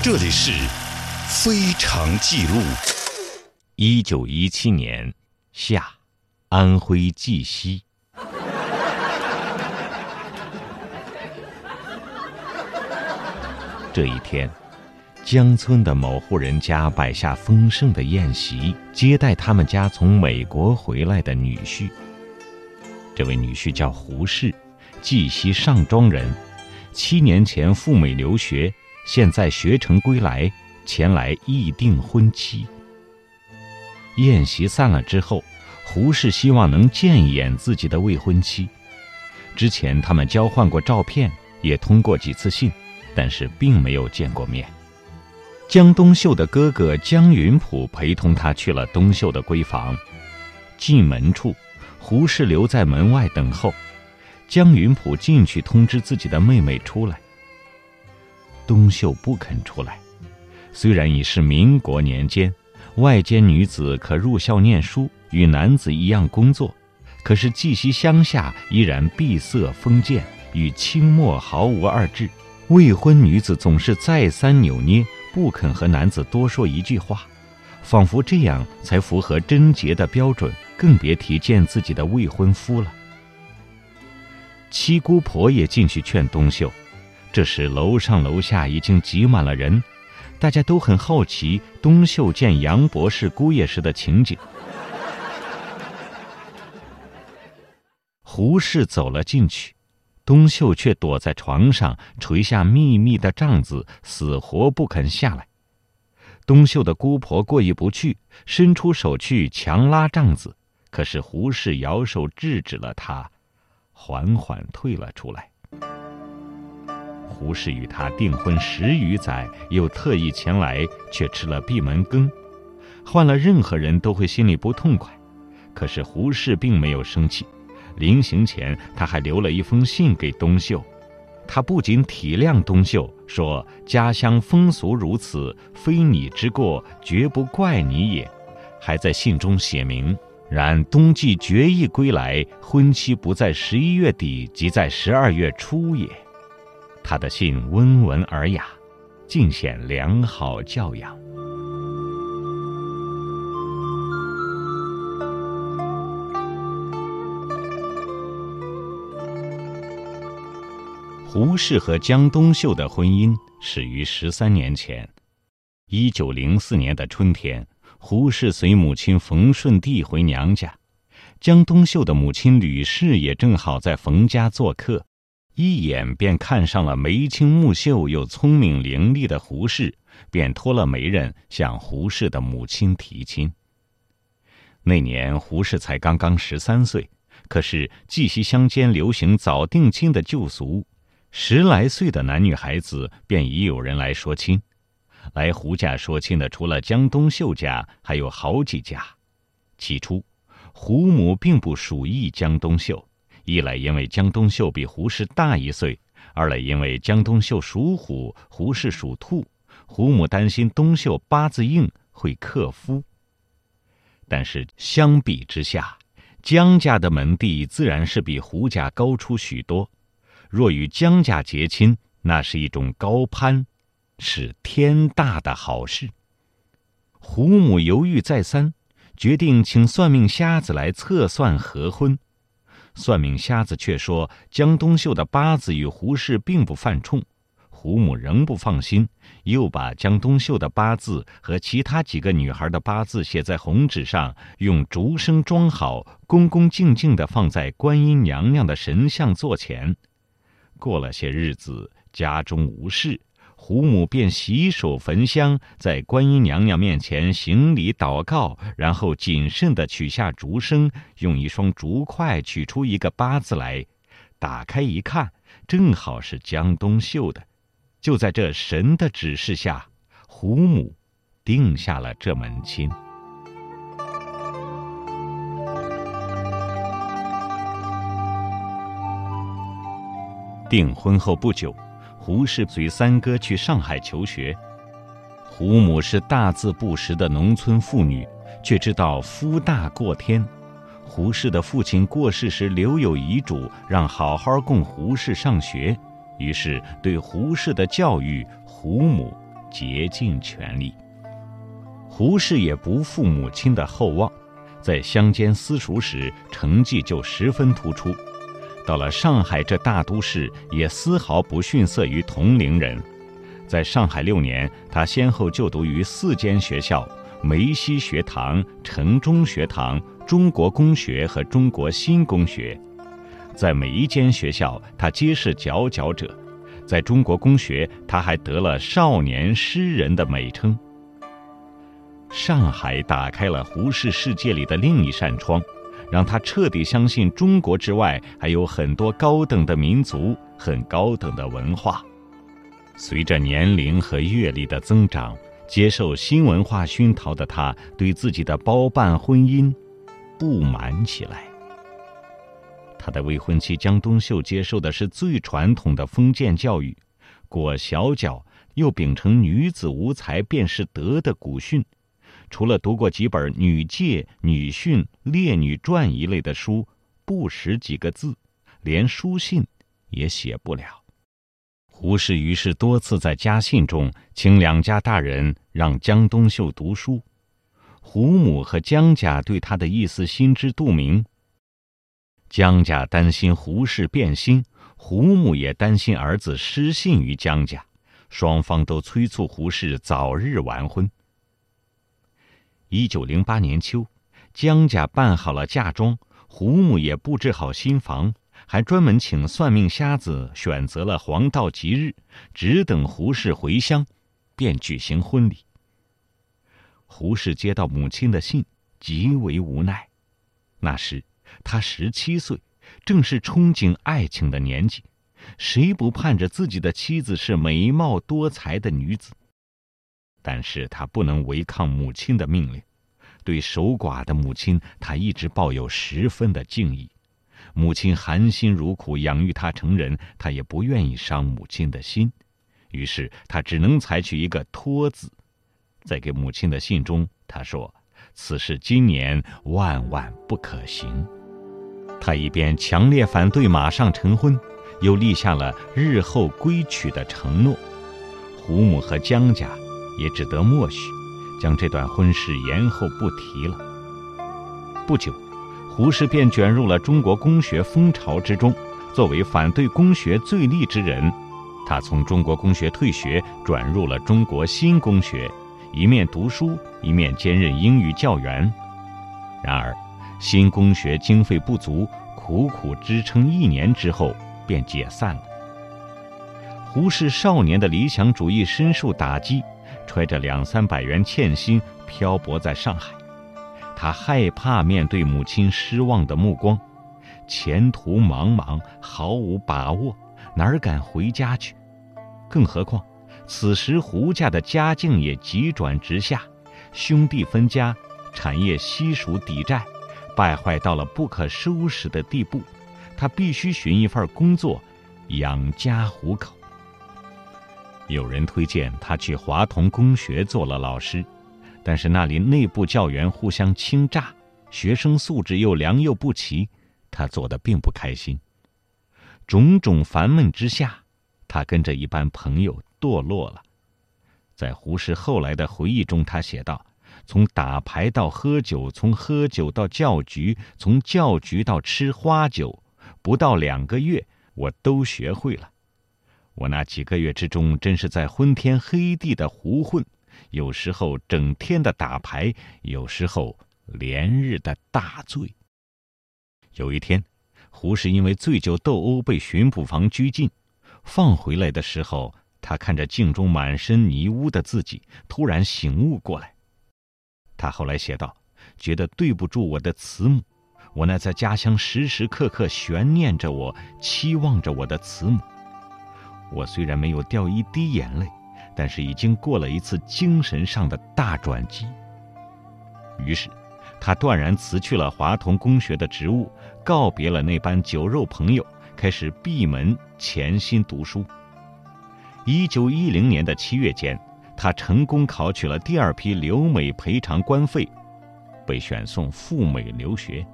这里是《非常记录》。一九一七年夏，安徽绩溪。这一天，江村的某户人家摆下丰盛的宴席，接待他们家从美国回来的女婿。这位女婿叫胡适，绩溪上庄人，七年前赴美留学，现在学成归来，前来议定婚期。宴席散了之后，胡适希望能见一眼自己的未婚妻。之前他们交换过照片，也通过几次信。但是并没有见过面。江冬秀的哥哥江云甫陪同他去了冬秀的闺房。进门处，胡适留在门外等候。江云甫进去通知自己的妹妹出来。东秀不肯出来。虽然已是民国年间，外间女子可入校念书，与男子一样工作，可是绩溪乡下依然闭塞封建，与清末毫无二致。未婚女子总是再三扭捏，不肯和男子多说一句话，仿佛这样才符合贞洁的标准，更别提见自己的未婚夫了。七姑婆也进去劝东秀，这时楼上楼下已经挤满了人，大家都很好奇冬秀见杨博士姑爷时的情景。胡适走了进去。冬秀却躲在床上，垂下密密的帐子，死活不肯下来。冬秀的姑婆过意不去，伸出手去强拉帐子，可是胡适摇手制止了他，缓缓退了出来。胡适与他订婚十余载，又特意前来，却吃了闭门羹。换了任何人都会心里不痛快，可是胡适并没有生气。临行前，他还留了一封信给冬秀。他不仅体谅冬秀，说家乡风俗如此，非你之过，绝不怪你也。还在信中写明：然冬季决意归来，婚期不在十一月底，即在十二月初也。他的信温文尔雅，尽显良好教养。胡适和江冬秀的婚姻始于十三年前，一九零四年的春天，胡适随母亲冯顺娣回娘家，江冬秀的母亲吕氏也正好在冯家做客，一眼便看上了眉清目秀又聪明伶俐的胡适，便托了媒人向胡适的母亲提亲。那年胡适才刚刚十三岁，可是绩溪乡间流行早定亲的旧俗。十来岁的男女孩子便已有人来说亲，来胡家说亲的除了江冬秀家，还有好几家。起初，胡母并不属意江冬秀，一来因为江冬秀比胡适大一岁，二来因为江冬秀属虎，胡适属兔，胡母担心冬秀八字硬会克夫。但是相比之下，江家的门第自然是比胡家高出许多。若与江家结亲，那是一种高攀，是天大的好事。胡母犹豫再三，决定请算命瞎子来测算合婚。算命瞎子却说江冬秀的八字与胡适并不犯冲。胡母仍不放心，又把江冬秀的八字和其他几个女孩的八字写在红纸上，用竹绳装好，恭恭敬敬地放在观音娘娘的神像座前。过了些日子，家中无事，胡母便洗手焚香，在观音娘娘面前行礼祷告，然后谨慎地取下竹笙，用一双竹筷取出一个八字来，打开一看，正好是江冬秀的。就在这神的指示下，胡母定下了这门亲。订婚后不久，胡适随三哥去上海求学。胡母是大字不识的农村妇女，却知道夫大过天。胡适的父亲过世时留有遗嘱，让好好供胡适上学，于是对胡适的教育，胡母竭尽全力。胡适也不负母亲的厚望，在乡间私塾时成绩就十分突出，到了上海这大都市也丝毫不逊色于同龄人。在上海六年，他先后就读于四间学校：梅溪学堂、城中学堂、中国公学和中国新公学。在每一间学校，他皆是佼佼者。在中国公学，他还得了少年诗人的美称。上海打开了胡适世界里的另一扇窗，让他彻底相信中国之外还有很多高等的民族、很高等的文化。随着年龄和阅历的增长，接受新文化熏陶的他，对自己的包办婚姻不满起来。他的未婚妻江冬秀接受的是最传统的封建教育，裹小脚，又秉承“女子无才便是德”的古训。除了读过几本女诫、女训、烈女传一类的书，不识几个字，连书信也写不了。胡适于是多次在家信中请两家大人让江冬秀读书，胡母和江家对他的意思心知肚明。江家担心胡氏变心，胡母也担心儿子失信于江家，双方都催促胡适早日完婚。一九零八年秋，江家办好了嫁妆，胡母也布置好新房，还专门请算命瞎子选择了黄道吉日，只等胡氏回乡，便举行婚礼。胡氏接到母亲的信，极为无奈，那时。他十七岁，正是憧憬爱情的年纪，谁不盼着自己的妻子是美貌多才的女子？但是他不能违抗母亲的命令。对守寡的母亲，他一直抱有十分的敬意。母亲含辛茹苦养育他成人，他也不愿意伤母亲的心，于是他只能采取一个托字。在给母亲的信中，他说：“此事今年万万不可行。”他一边强烈反对马上成婚，又立下了日后归娶的承诺。胡母和江家也只得默许，将这段婚事延后不提了。不久，胡适便卷入了中国公学风潮之中。作为反对公学最立之人，他从中国公学退学，转入了中国新公学，一面读书，一面兼任英语教员。然而，新公学经费不足，苦苦支撑一年之后便解散了。胡适少年的理想主义深受打击，揣着两三百元欠薪漂泊在上海。他害怕面对母亲失望的目光，前途茫茫，毫无把握，哪敢回家去？更何况，此时胡家的家境也急转直下，兄弟分家，产业悉数抵债。败坏到了不可收拾的地步，他必须寻一份工作，养家糊口。有人推荐他去华同公学做了老师，但是那里内部教员互相倾轧，学生素质又良莠不齐，他做的并不开心。种种烦闷之下，他跟着一班朋友堕落了。在胡适后来的回忆中，他写道。从打牌到喝酒，从喝酒到教局，从教局到吃花酒，不到两个月，我都学会了。我那几个月之中，真是在昏天黑地的胡混，有时候整天的打牌，有时候连日的大醉。有一天，胡适因为醉酒斗殴被巡捕房拘禁，放回来的时候，他看着镜中满身泥污的自己，突然醒悟过来。他后来写道：“觉得对不住我的慈母，我那在家乡时时刻刻悬念着我、期望着我的慈母。我虽然没有掉一滴眼泪，但是已经过了一次精神上的大转机。”于是，他断然辞去了华同公学的职务，告别了那班酒肉朋友，开始闭门潜心读书。一九一零年的七月间。他成功考取了第二批留美赔偿官费，被选送赴美留学。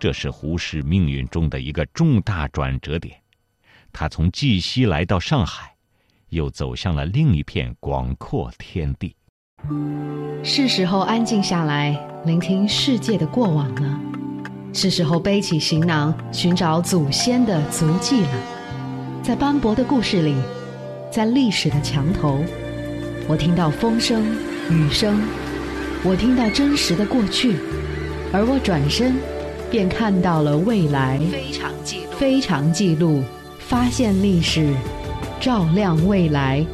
这是胡适命运中的一个重大转折点。他从绩溪来到上海，又走向了另一片广阔天地。是时候安静下来，聆听世界的过往了。是时候背起行囊，寻找祖先的足迹了。在斑驳的故事里，在历史的墙头，我听到风声、雨声，我听到真实的过去，而我转身，便看到了未来。非常记录，非常记录，发现历史，照亮未来。